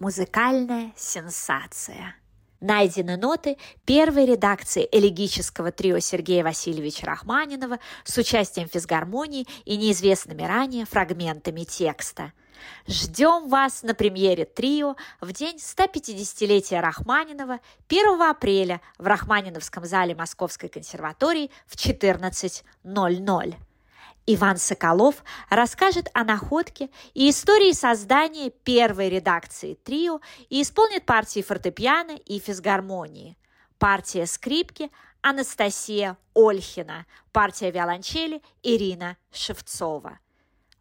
Музыкальная сенсация. Найдены ноты первой редакции элегического трио Сергея Васильевича Рахманинова с участием физгармонии и неизвестными ранее фрагментами текста. Ждем вас на премьере трио в день 150-летия Рахманинова 1 апреля в Рахманиновском зале Московской консерватории в 14.00. Иван Соколов расскажет о находке и истории создания первой редакции трио и исполнит партии фортепиано и физгармонии. Партия скрипки Анастасия Ольхина, партия виолончели Ирина Шевцова.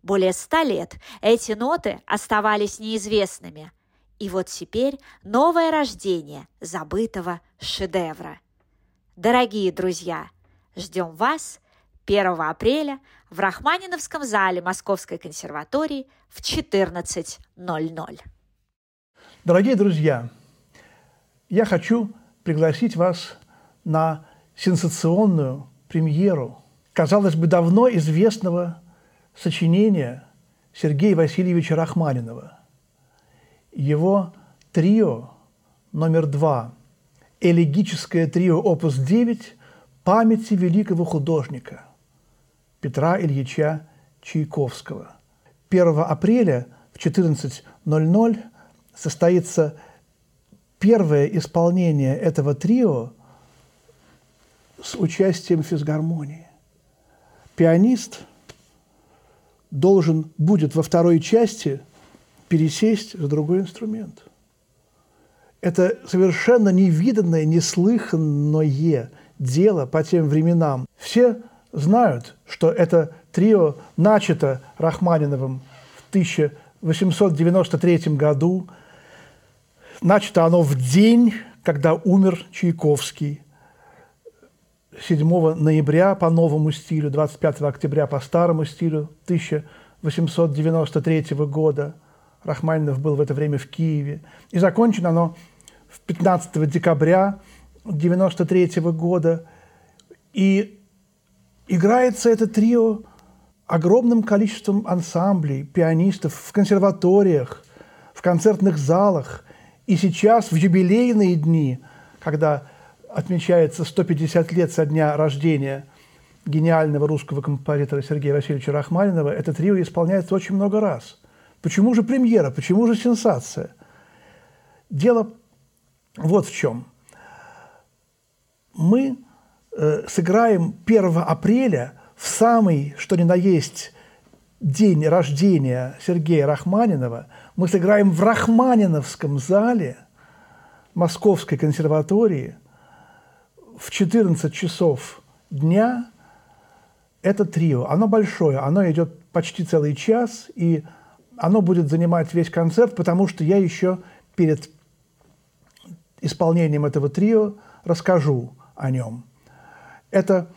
Более ста лет эти ноты оставались неизвестными. И вот теперь новое рождение забытого шедевра. Дорогие друзья, ждем вас 1 апреля в Рахманиновском зале Московской консерватории в 14.00. Дорогие друзья, я хочу пригласить вас на сенсационную премьеру, казалось бы, давно известного сочинения Сергея Васильевича Рахманинова. Его трио номер два, элегическое трио опус 9 памяти великого художника – Петра Ильича Чайковского. 1 апреля в 14.00 состоится первое исполнение этого трио с участием физгармонии. Пианист должен будет во второй части пересесть за другой инструмент. Это совершенно невиданное, неслыханное дело по тем временам. Все знают, что это трио начато Рахманиновым в 1893 году. Начато оно в день, когда умер Чайковский. 7 ноября по новому стилю, 25 октября по старому стилю 1893 года. Рахманинов был в это время в Киеве. И закончено оно в 15 декабря 1993 года. И Играется это трио огромным количеством ансамблей, пианистов в консерваториях, в концертных залах. И сейчас, в юбилейные дни, когда отмечается 150 лет со дня рождения гениального русского композитора Сергея Васильевича Рахманинова, это трио исполняется очень много раз. Почему же премьера? Почему же сенсация? Дело вот в чем. Мы Э, сыграем 1 апреля в самый, что ни на есть, день рождения Сергея Рахманинова, мы сыграем в Рахманиновском зале Московской консерватории в 14 часов дня. Это трио. Оно большое, оно идет почти целый час, и оно будет занимать весь концерт, потому что я еще перед исполнением этого трио расскажу о нем. Эта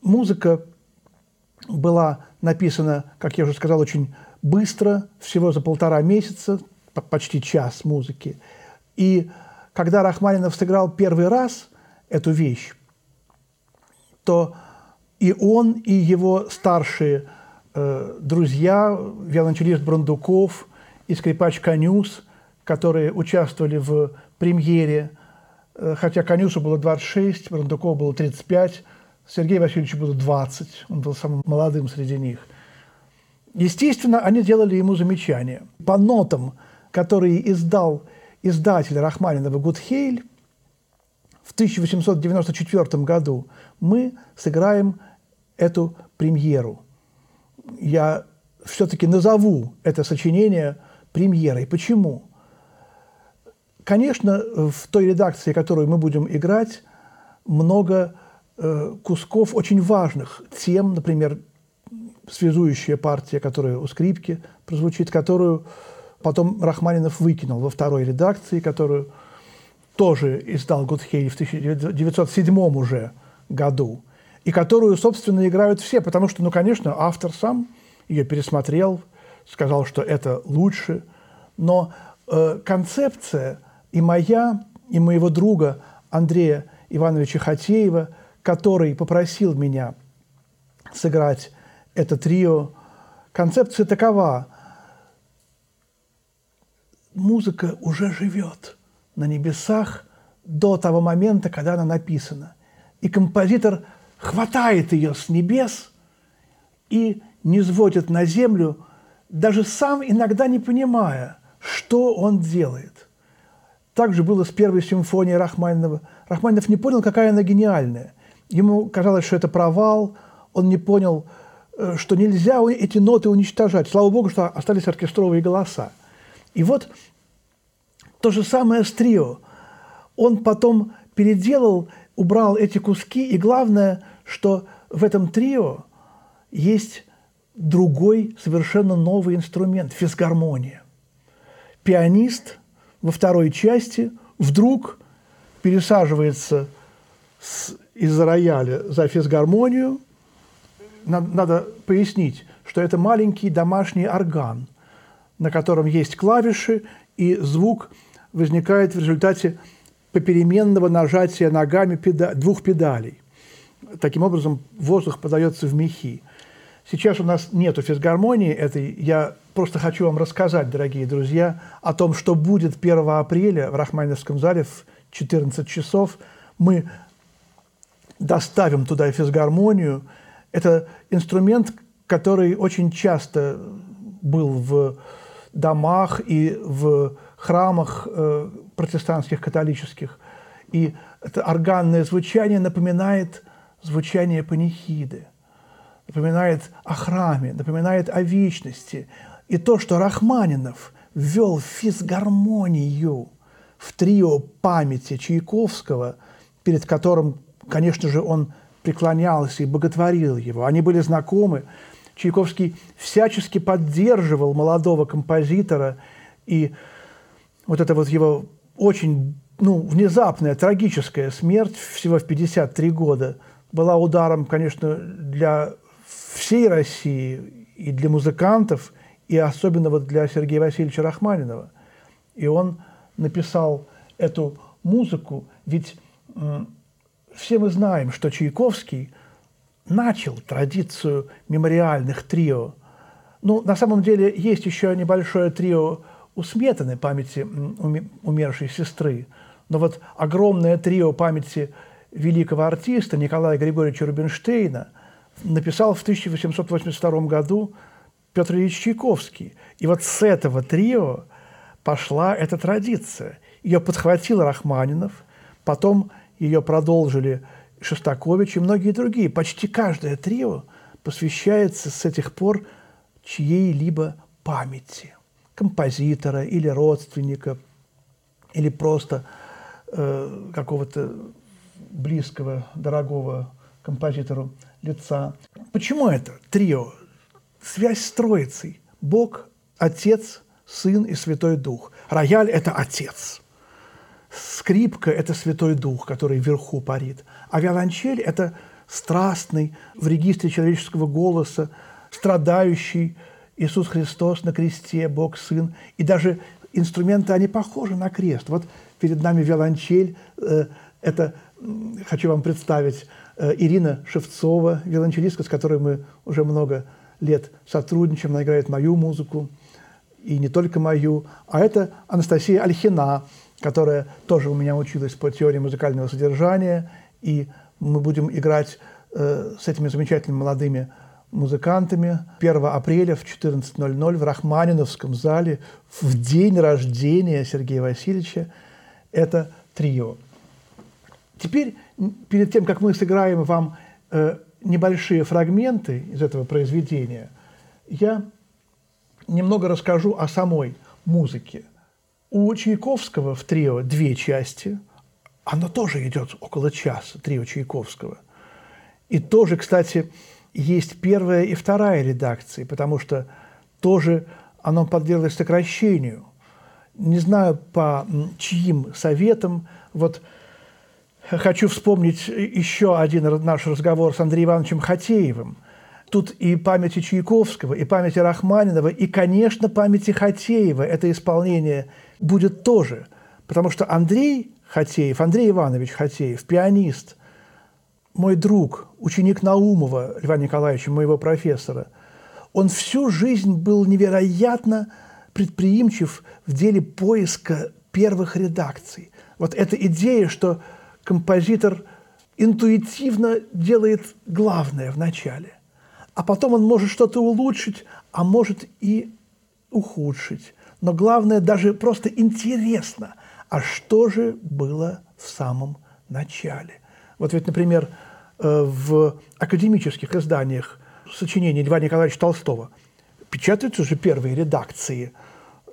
музыка была написана, как я уже сказал, очень быстро, всего за полтора месяца, почти час музыки. И когда Рахманинов сыграл первый раз эту вещь, то и он, и его старшие э, друзья, виолончелист Брандуков и скрипач Конюс, которые участвовали в премьере хотя Конюсу было 26, Брандукову было 35, Сергею Васильевичу было 20, он был самым молодым среди них. Естественно, они делали ему замечания. По нотам, которые издал издатель Рахманинова Гудхейль в 1894 году, мы сыграем эту премьеру. Я все-таки назову это сочинение премьерой. Почему? Конечно, в той редакции, которую мы будем играть, много э, кусков очень важных тем, например, связующая партия, которая у скрипки прозвучит, которую потом Рахманинов выкинул во второй редакции, которую тоже издал Гудхей в 1907 уже году, и которую, собственно, играют все, потому что, ну, конечно, автор сам ее пересмотрел, сказал, что это лучше, но э, концепция – и моя, и моего друга Андрея Ивановича Хатеева, который попросил меня сыграть это трио. Концепция такова. музыка уже живет на небесах до того момента, когда она написана. И композитор хватает ее с небес и не сводит на землю, даже сам иногда не понимая, что он делает. Так же было с первой симфонией Рахманинова. Рахманинов не понял, какая она гениальная. Ему казалось, что это провал, он не понял, э, что нельзя эти ноты уничтожать. Слава Богу, что остались оркестровые голоса. И вот то же самое с трио. Он потом переделал, убрал эти куски, и главное, что в этом трио есть другой, совершенно новый инструмент – физгармония. Пианист во второй части вдруг пересаживается с, из рояля за физгармонию. Надо, надо пояснить, что это маленький домашний орган, на котором есть клавиши, и звук – возникает в результате попеременного нажатия ногами педа двух педалей. Таким образом, воздух подается в мехи. Сейчас у нас нет физгармонии этой. Я просто хочу вам рассказать, дорогие друзья, о том, что будет 1 апреля в Рахманиновском зале в 14 часов. Мы доставим туда физгармонию. Это инструмент, который очень часто был в домах и в храмах э, протестантских, католических. И это органное звучание напоминает звучание панихиды, напоминает о храме, напоминает о вечности. И то, что Рахманинов ввел физгармонию в трио памяти Чайковского, перед которым, конечно же, он преклонялся и боготворил его. Они были знакомы. Чайковский всячески поддерживал молодого композитора и вот это вот его очень ну, внезапная, трагическая смерть всего в 53 года была ударом, конечно, для всей России и для музыкантов, и особенно вот для Сергея Васильевича Рахманинова. И он написал эту музыку, ведь все мы знаем, что Чайковский начал традицию мемориальных трио. Ну, на самом деле, есть еще небольшое трио у Сметаны памяти умершей сестры, но вот огромное трио памяти великого артиста Николая Григорьевича Рубинштейна написал в 1882 году Петр Ильич Чайковский. И вот с этого трио пошла эта традиция. Ее подхватил Рахманинов, потом ее продолжили Шостакович и многие другие. Почти каждое трио посвящается с этих пор чьей-либо памяти композитора или родственника, или просто э, какого-то близкого, дорогого композитору лица. Почему это трио? Связь с Троицей. Бог, Отец, Сын и Святой Дух. Рояль – это Отец. Скрипка – это Святой Дух, который вверху парит. А виолончель – это страстный, в регистре человеческого голоса, страдающий, Иисус Христос на кресте, Бог Сын. И даже инструменты, они похожи на крест. Вот перед нами виолончель. Э, это, хочу вам представить, э, Ирина Шевцова, виолончелистка, с которой мы уже много лет сотрудничаем. Она играет мою музыку, и не только мою. А это Анастасия Альхина, которая тоже у меня училась по теории музыкального содержания. И мы будем играть э, с этими замечательными молодыми музыкантами 1 апреля в 14.00 в Рахманиновском зале в день рождения Сергея Васильевича. Это трио. Теперь, перед тем, как мы сыграем вам э, небольшие фрагменты из этого произведения, я немного расскажу о самой музыке. У Чайковского в трио две части. Оно тоже идет около часа, трио Чайковского. И тоже, кстати, есть первая и вторая редакции, потому что тоже оно подверглось сокращению. Не знаю, по чьим советам. Вот хочу вспомнить еще один наш разговор с Андреем Ивановичем Хатеевым. Тут и памяти Чайковского, и памяти Рахманинова, и, конечно, памяти Хатеева это исполнение будет тоже. Потому что Андрей Хатеев, Андрей Иванович Хатеев, пианист – мой друг, ученик Наумова Льва Николаевича, моего профессора, он всю жизнь был невероятно предприимчив в деле поиска первых редакций. Вот эта идея, что композитор интуитивно делает главное в начале, а потом он может что-то улучшить, а может и ухудшить. Но главное, даже просто интересно, а что же было в самом начале? Вот ведь, например, э, в академических изданиях сочинений Льва Николаевича Толстого печатаются же первые редакции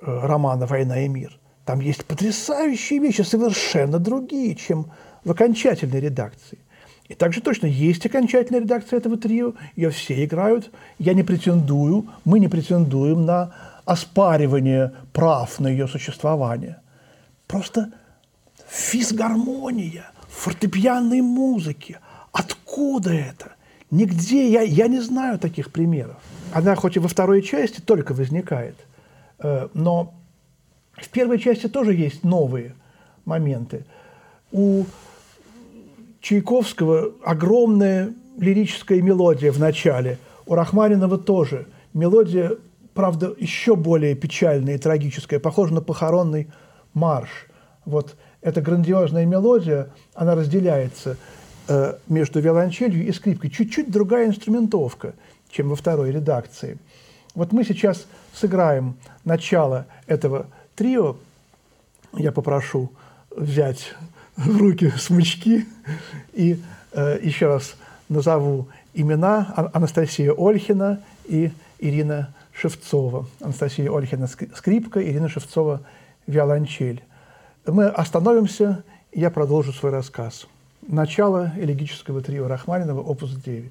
э, романа «Война и мир». Там есть потрясающие вещи, совершенно другие, чем в окончательной редакции. И также точно есть окончательная редакция этого трио, ее все играют. Я не претендую, мы не претендуем на оспаривание прав на ее существование. Просто физгармония, фортепианной музыки. Откуда это? Нигде, я, я не знаю таких примеров. Она хоть и во второй части только возникает, э, но в первой части тоже есть новые моменты. У Чайковского огромная лирическая мелодия в начале, у Рахманинова тоже. Мелодия, правда, еще более печальная и трагическая, похожа на похоронный марш. Вот эта грандиозная мелодия, она разделяется э, между виолончелью и скрипкой. Чуть-чуть другая инструментовка, чем во второй редакции. Вот мы сейчас сыграем начало этого трио. Я попрошу взять в руки смычки и э, еще раз назову имена а-, Анастасия Ольхина и Ирина Шевцова. Анастасия Ольхина – скрипка, Ирина Шевцова – виолончель. Мы остановимся, и я продолжу свой рассказ. Начало элегического трио Рахманинова, опус 9.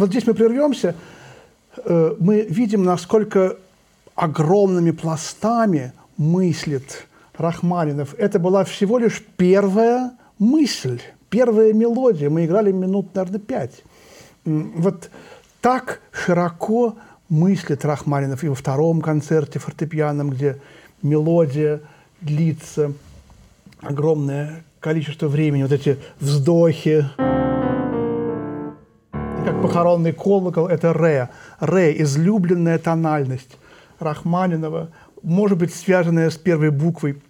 Вот здесь мы прервемся, э, мы видим, насколько огромными пластами мыслит Рахманинов. Это была всего лишь первая мысль, первая мелодия. Мы играли минут, наверное, пять. Вот так широко мыслит Рахманинов и во втором концерте фортепианом, где мелодия длится огромное количество времени, вот эти вздохи, как похоронный колокол, это ре. Ре – излюбленная тональность Рахманинова, может быть, связанная с первой буквой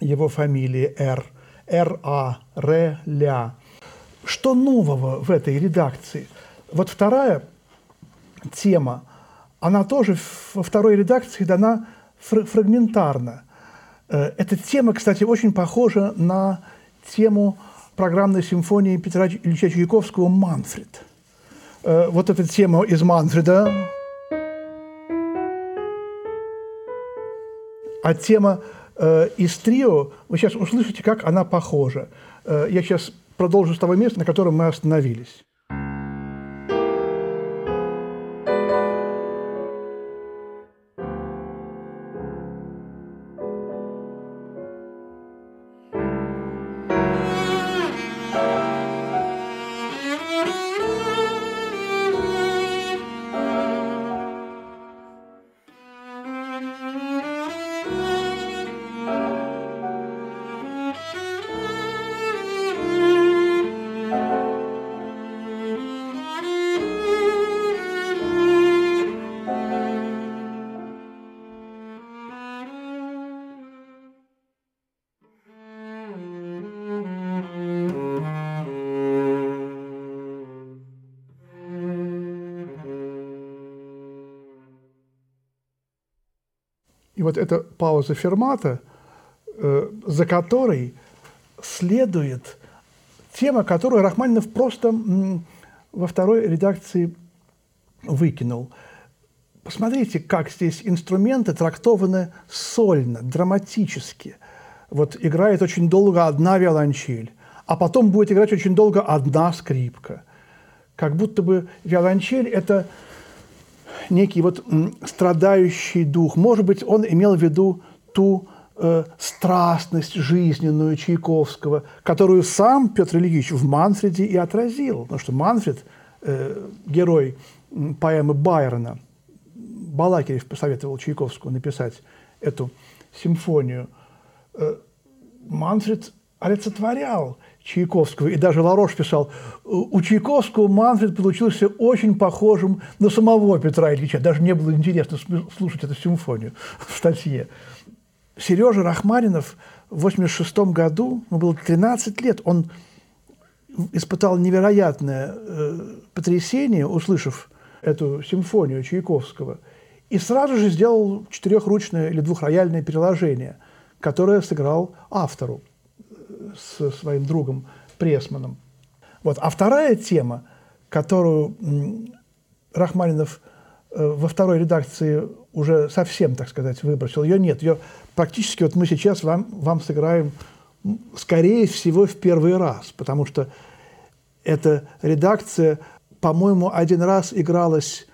его фамилии Р. Р-А, Ре, Ля. Что нового в этой редакции? Вот вторая тема, она тоже во второй редакции дана фрагментарно. Э, эта тема, кстати, очень похожа на тему программной симфонии Петра Ильича Чайковского «Манфред». Э, вот эта тема из «Манфреда», а тема э, из трио, вы сейчас услышите, как она похожа. Я сейчас продолжу с того места, на котором мы остановились. Вот эта пауза фермата, э, за которой следует тема, которую Рахманинов просто во второй редакции выкинул. Посмотрите, как здесь инструменты трактованы сольно, драматически. Вот играет очень долго одна виолончель, а потом будет играть очень долго одна скрипка. Как будто бы виолончель – это некий вот страдающий дух. Может быть, он имел в виду ту э, страстность жизненную Чайковского, которую сам Петр Ильич в Манфреде и отразил. Потому что Манфред, э, герой поэмы Байрона, Балакирев посоветовал Чайковскому написать эту симфонию. Э, Манфред олицетворял Чайковского, и даже Ларош писал, у Чайковского Манфред получился очень похожим на самого Петра Ильича. Даже не было интересно слушать эту симфонию в статье. Сережа Рахманинов в 86 году, ему было 13 лет, он испытал невероятное э, потрясение, услышав эту симфонию Чайковского, и сразу же сделал четырехручное или двухрояльное переложение, которое сыграл автору с своим другом Пресманом. Вот. А вторая тема, которую Рахманинов э, во второй редакции уже совсем, так сказать, выбросил, ее нет. Ее практически вот мы сейчас вам, вам сыграем, скорее всего, в первый раз, потому что эта редакция, по-моему, один раз игралась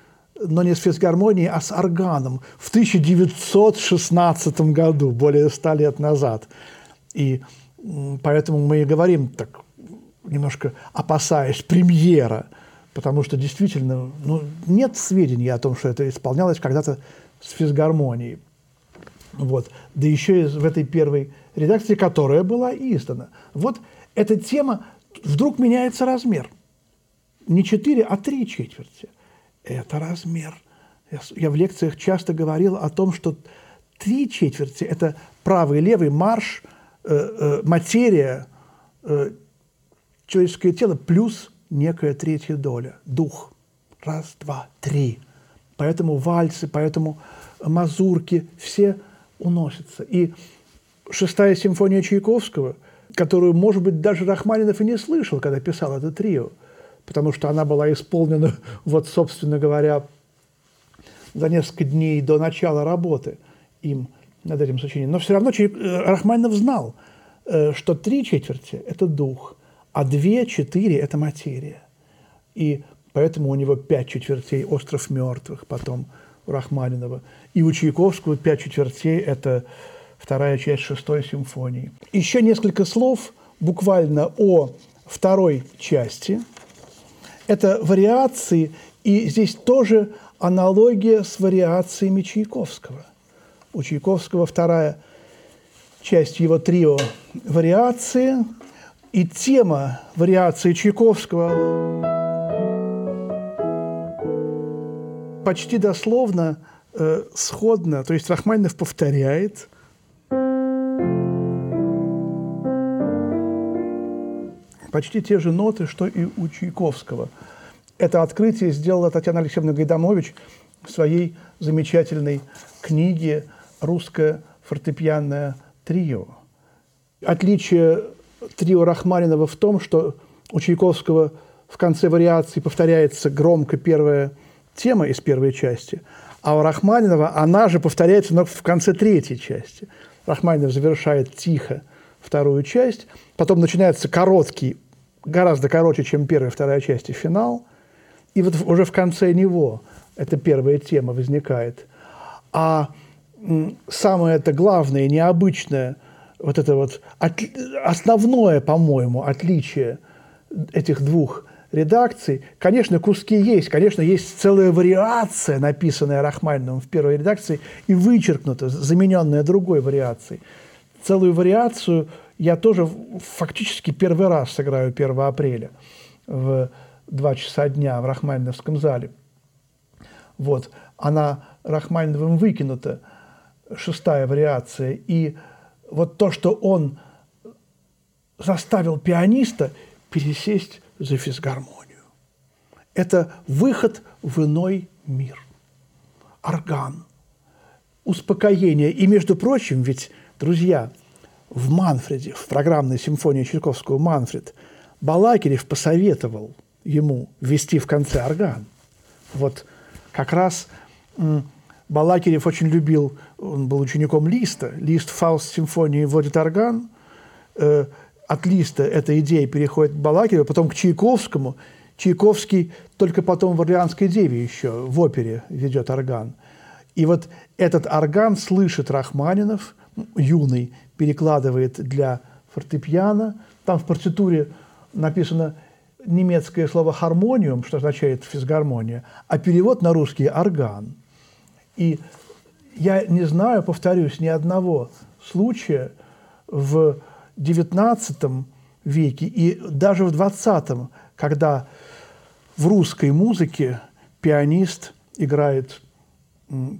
но не с физгармонией, а с органом в 1916 году, более ста лет назад. И Поэтому мы и говорим так, немножко опасаясь премьера, потому что действительно ну, нет сведений о том, что это исполнялось когда-то с физгармонией. Вот. Да еще и в этой первой редакции, которая была издана. Вот эта тема, вдруг меняется размер. Не четыре, а три четверти. Это размер. Я, в лекциях часто говорил о том, что три четверти – это правый левый марш – материя, э, человеческое тело плюс некая третья доля, дух. Раз, два, три. Поэтому вальсы, поэтому мазурки, все уносятся. И шестая симфония Чайковского, которую, может быть, даже Рахманинов и не слышал, когда писал это трио, потому что она была исполнена, вот, собственно говоря, за несколько дней до начала работы им – над этим сочинением. Но все равно э, Рахманинов знал, э, что три четверти – это дух, а две, четыре – это материя. И Поэтому у него пять четвертей «Остров мертвых», потом у Рахманинова. И у Чайковского пять четвертей – это вторая часть шестой симфонии. Еще несколько слов буквально о второй части. Это вариации, и здесь тоже аналогия с вариациями Чайковского. У Чайковского вторая часть его трио – вариации, и тема вариации Чайковского почти дословно э, сходно, то есть Рахманинов повторяет почти те же ноты, что и у Чайковского. Это открытие сделала Татьяна Алексеевна Гайдамович в своей замечательной книге «Русское фортепианное трио». Отличие трио Рахманинова в том, что у Чайковского в конце вариации повторяется громко первая тема из первой части, а у Рахманинова она же повторяется, но в конце третьей части. Рахманинов завершает тихо вторую часть, потом начинается короткий, гораздо короче, чем первая и вторая части, финал, и вот уже в конце него эта первая тема возникает. А самое это главное, необычное, вот это вот от, основное, по-моему, отличие этих двух редакций. Конечно, куски есть, конечно, есть целая вариация, написанная Рахманиновым в первой редакции и вычеркнута, замененная другой вариацией. Целую вариацию я тоже фактически первый раз сыграю 1 апреля в 2 часа дня в Рахманиновском зале. Вот. Она Рахманиновым выкинута, шестая вариация. И вот то, что он заставил пианиста пересесть за физгармонию. Это выход в иной мир. Орган, успокоение. И, между прочим, ведь, друзья, в Манфреде, в программной симфонии Чайковского «Манфред», Балакирев посоветовал ему ввести в конце орган. Вот как раз Балакирев очень любил, он был учеником Листа. Лист Фауст симфонии вводит орган, э, от Листа эта идея переходит к Балакиреву, потом к Чайковскому. Чайковский только потом в «Орлеанской деве» еще в опере ведет орган. И вот этот орган слышит Рахманинов, юный, перекладывает для фортепиано. Там в партитуре написано немецкое слово «хармониум», что означает физгармония, а перевод на русский – орган. И я не знаю, повторюсь, ни одного случая в XIX веке и даже в XX, когда в русской музыке пианист играет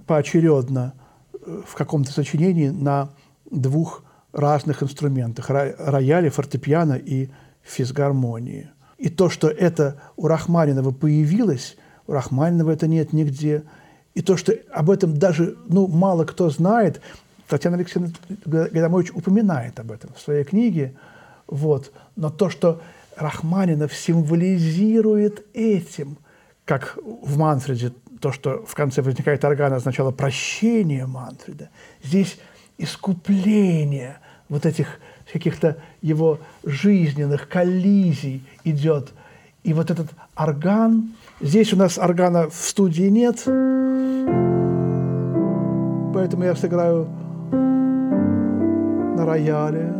поочередно э, в каком-то сочинении на двух разных инструментах – рояле, фортепиано и физгармонии. И то, что это у Рахманинова появилось, у Рахманинова это нет нигде. И то, что об этом даже ну, мало кто знает, Татьяна Алексеевна Гадамович упоминает об этом в своей книге. Вот. Но то, что Рахманинов символизирует этим, как в Манфреде, то, что в конце возникает орган, означало прощение Манфреда. Здесь искупление вот этих каких-то его жизненных коллизий идет. И вот этот орган, здесь у нас органа в студии нет, поэтому я сыграю на рояле.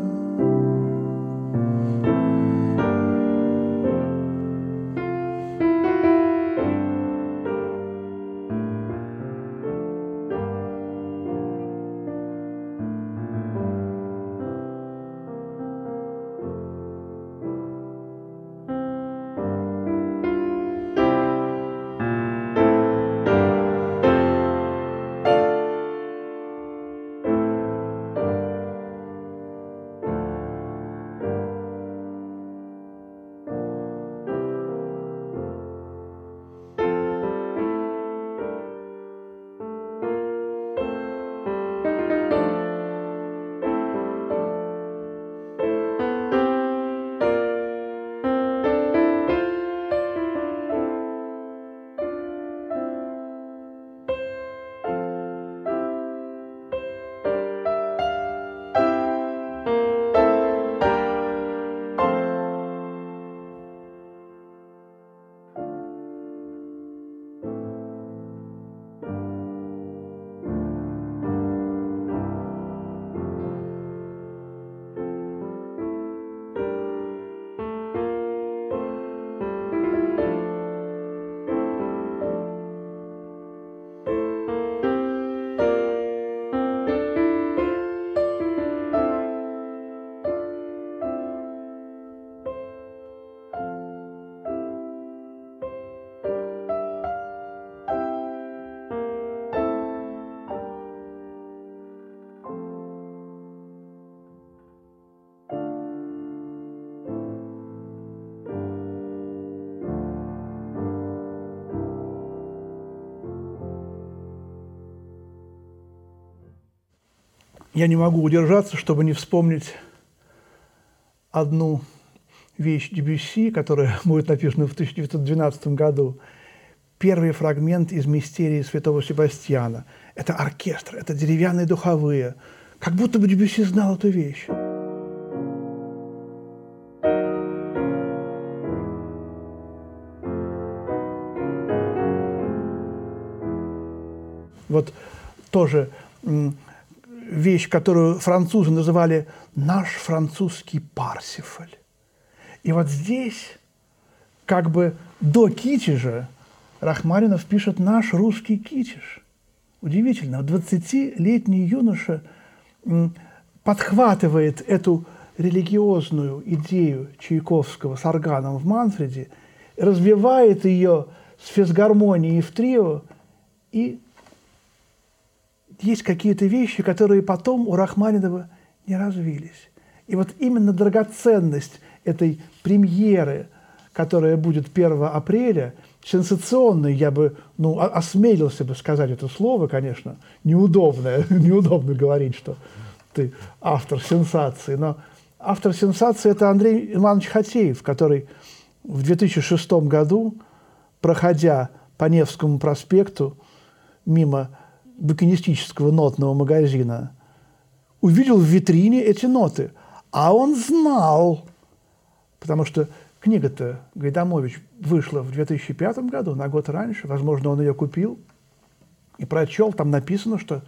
Я не могу удержаться, чтобы не вспомнить одну вещь Дебюсси, которая будет написана в 1912 году. Первый фрагмент из «Мистерии святого Себастьяна». Это оркестр, это деревянные духовые. Как будто бы Дебюсси знал эту вещь. Вот тоже вещь, которую французы называли «наш французский Парсифаль». И вот здесь, как бы до Китежа, Рахмаринов пишет «наш русский Китеж». Удивительно, 20-летний юноша подхватывает эту религиозную идею Чайковского с органом в Манфреде, развивает ее с физгармонией в трио и есть какие-то вещи, которые потом у Рахманинова не развились. И вот именно драгоценность этой премьеры, которая будет 1 апреля, сенсационной, я бы, ну, осмелился бы сказать это слово, конечно, неудобное, неудобно говорить, что ты автор сенсации, но автор сенсации – это Андрей Иванович Хатеев, который в 2006 году, проходя по Невскому проспекту мимо букинистического нотного магазина, увидел в витрине эти ноты. А он знал, потому что книга-то Гайдамович вышла в 2005 году, на год раньше. Возможно, он ее купил и прочел. Там написано, что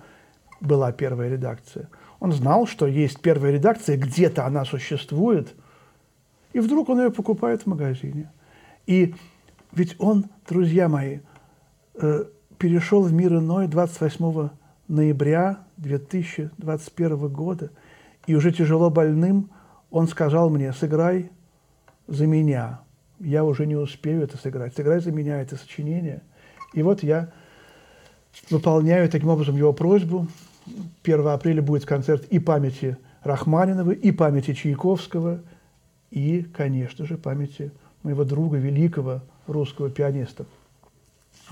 была первая редакция. Он знал, что есть первая редакция, где-то она существует, и вдруг он ее покупает в магазине. И ведь он, друзья мои, э, перешел в мир иной 28 ноября 2021 года, и уже тяжело больным он сказал мне, сыграй за меня. Я уже не успею это сыграть. Сыграй за меня это сочинение. И вот я выполняю таким образом его просьбу. 1 апреля будет концерт и памяти Рахманинова, и памяти Чайковского, и, конечно же, памяти моего друга, великого русского пианиста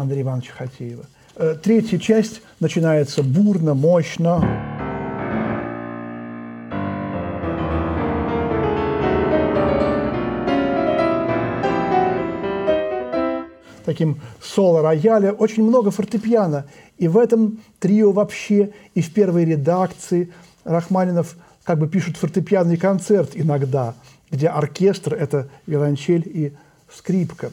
Андрея Ивановича Хатеева. Э, третья часть начинается бурно, мощно. таким соло-рояля, очень много фортепиано. И в этом трио вообще, и в первой редакции Рахманинов как бы пишет фортепианный концерт иногда, где оркестр – это виолончель и скрипка.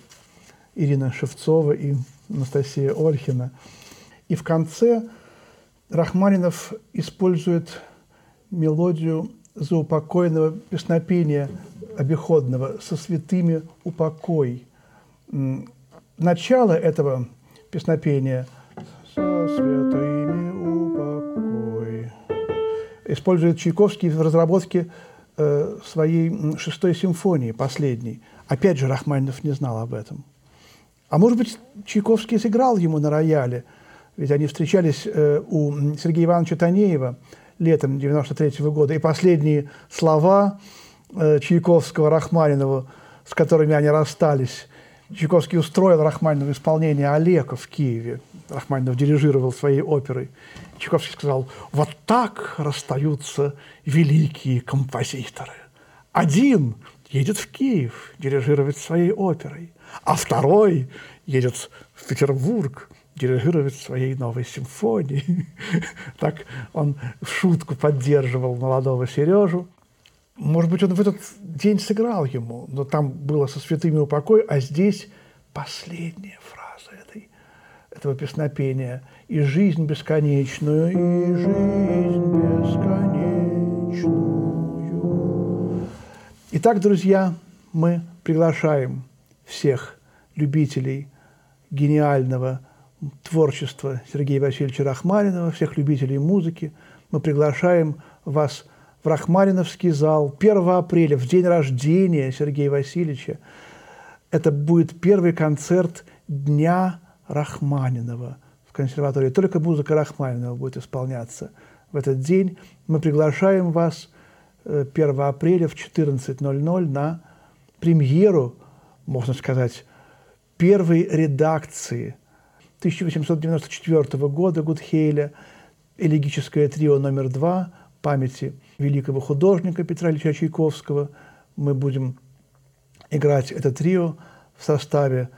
Ирина Шевцова и Анастасия Ольхина. И в конце Рахманинов использует мелодию заупокойного песнопения обиходного «Со святыми упокой». Начало этого песнопения «Со святыми упокой» использует Чайковский в разработке э, своей шестой симфонии, последней. Опять же, Рахманинов не знал об этом. А может быть, Чайковский сыграл ему на рояле, ведь они встречались э, у Сергея Ивановича Танеева летом 93 -го года, и последние слова э, Чайковского Рахманинова, с которыми они расстались, Чайковский устроил Рахманинову исполнение Олега в Киеве. Рахманинов дирижировал своей оперой. Чайковский сказал, вот так расстаются великие композиторы. Один едет в Киев дирижировать своей оперой, а второй едет в Петербург дирижировать своей новой симфонией. так он в шутку поддерживал молодого Сережу. Может быть, он в этот день сыграл ему, но там было со святыми упокой, а здесь последняя фраза этой, этого песнопения. «И жизнь бесконечную, и жизнь бесконечную». Итак, друзья, мы приглашаем всех любителей гениального творчества Сергея Васильевича Рахманинова, всех любителей музыки. Мы приглашаем вас в Рахманиновский зал 1 апреля, в день рождения Сергея Васильевича. Это будет первый концерт Дня Рахманинова в консерватории. Только музыка Рахманинова будет исполняться в этот день. Мы приглашаем вас 1 э, апреля в 14.00 на премьеру можно сказать, первой редакции 1894 года Гудхейля, элегическое трио номер два памяти великого художника Петра Ильича Чайковского. Мы будем играть это трио в составе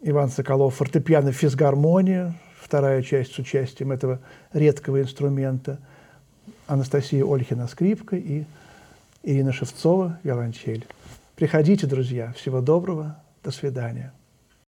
Иван Соколов фортепиано «Физгармония», вторая часть с участием этого редкого инструмента, Анастасия Ольхина скрипка и Ирина Шевцова виолончель. Приходите, друзья. Всего доброго. До свидания.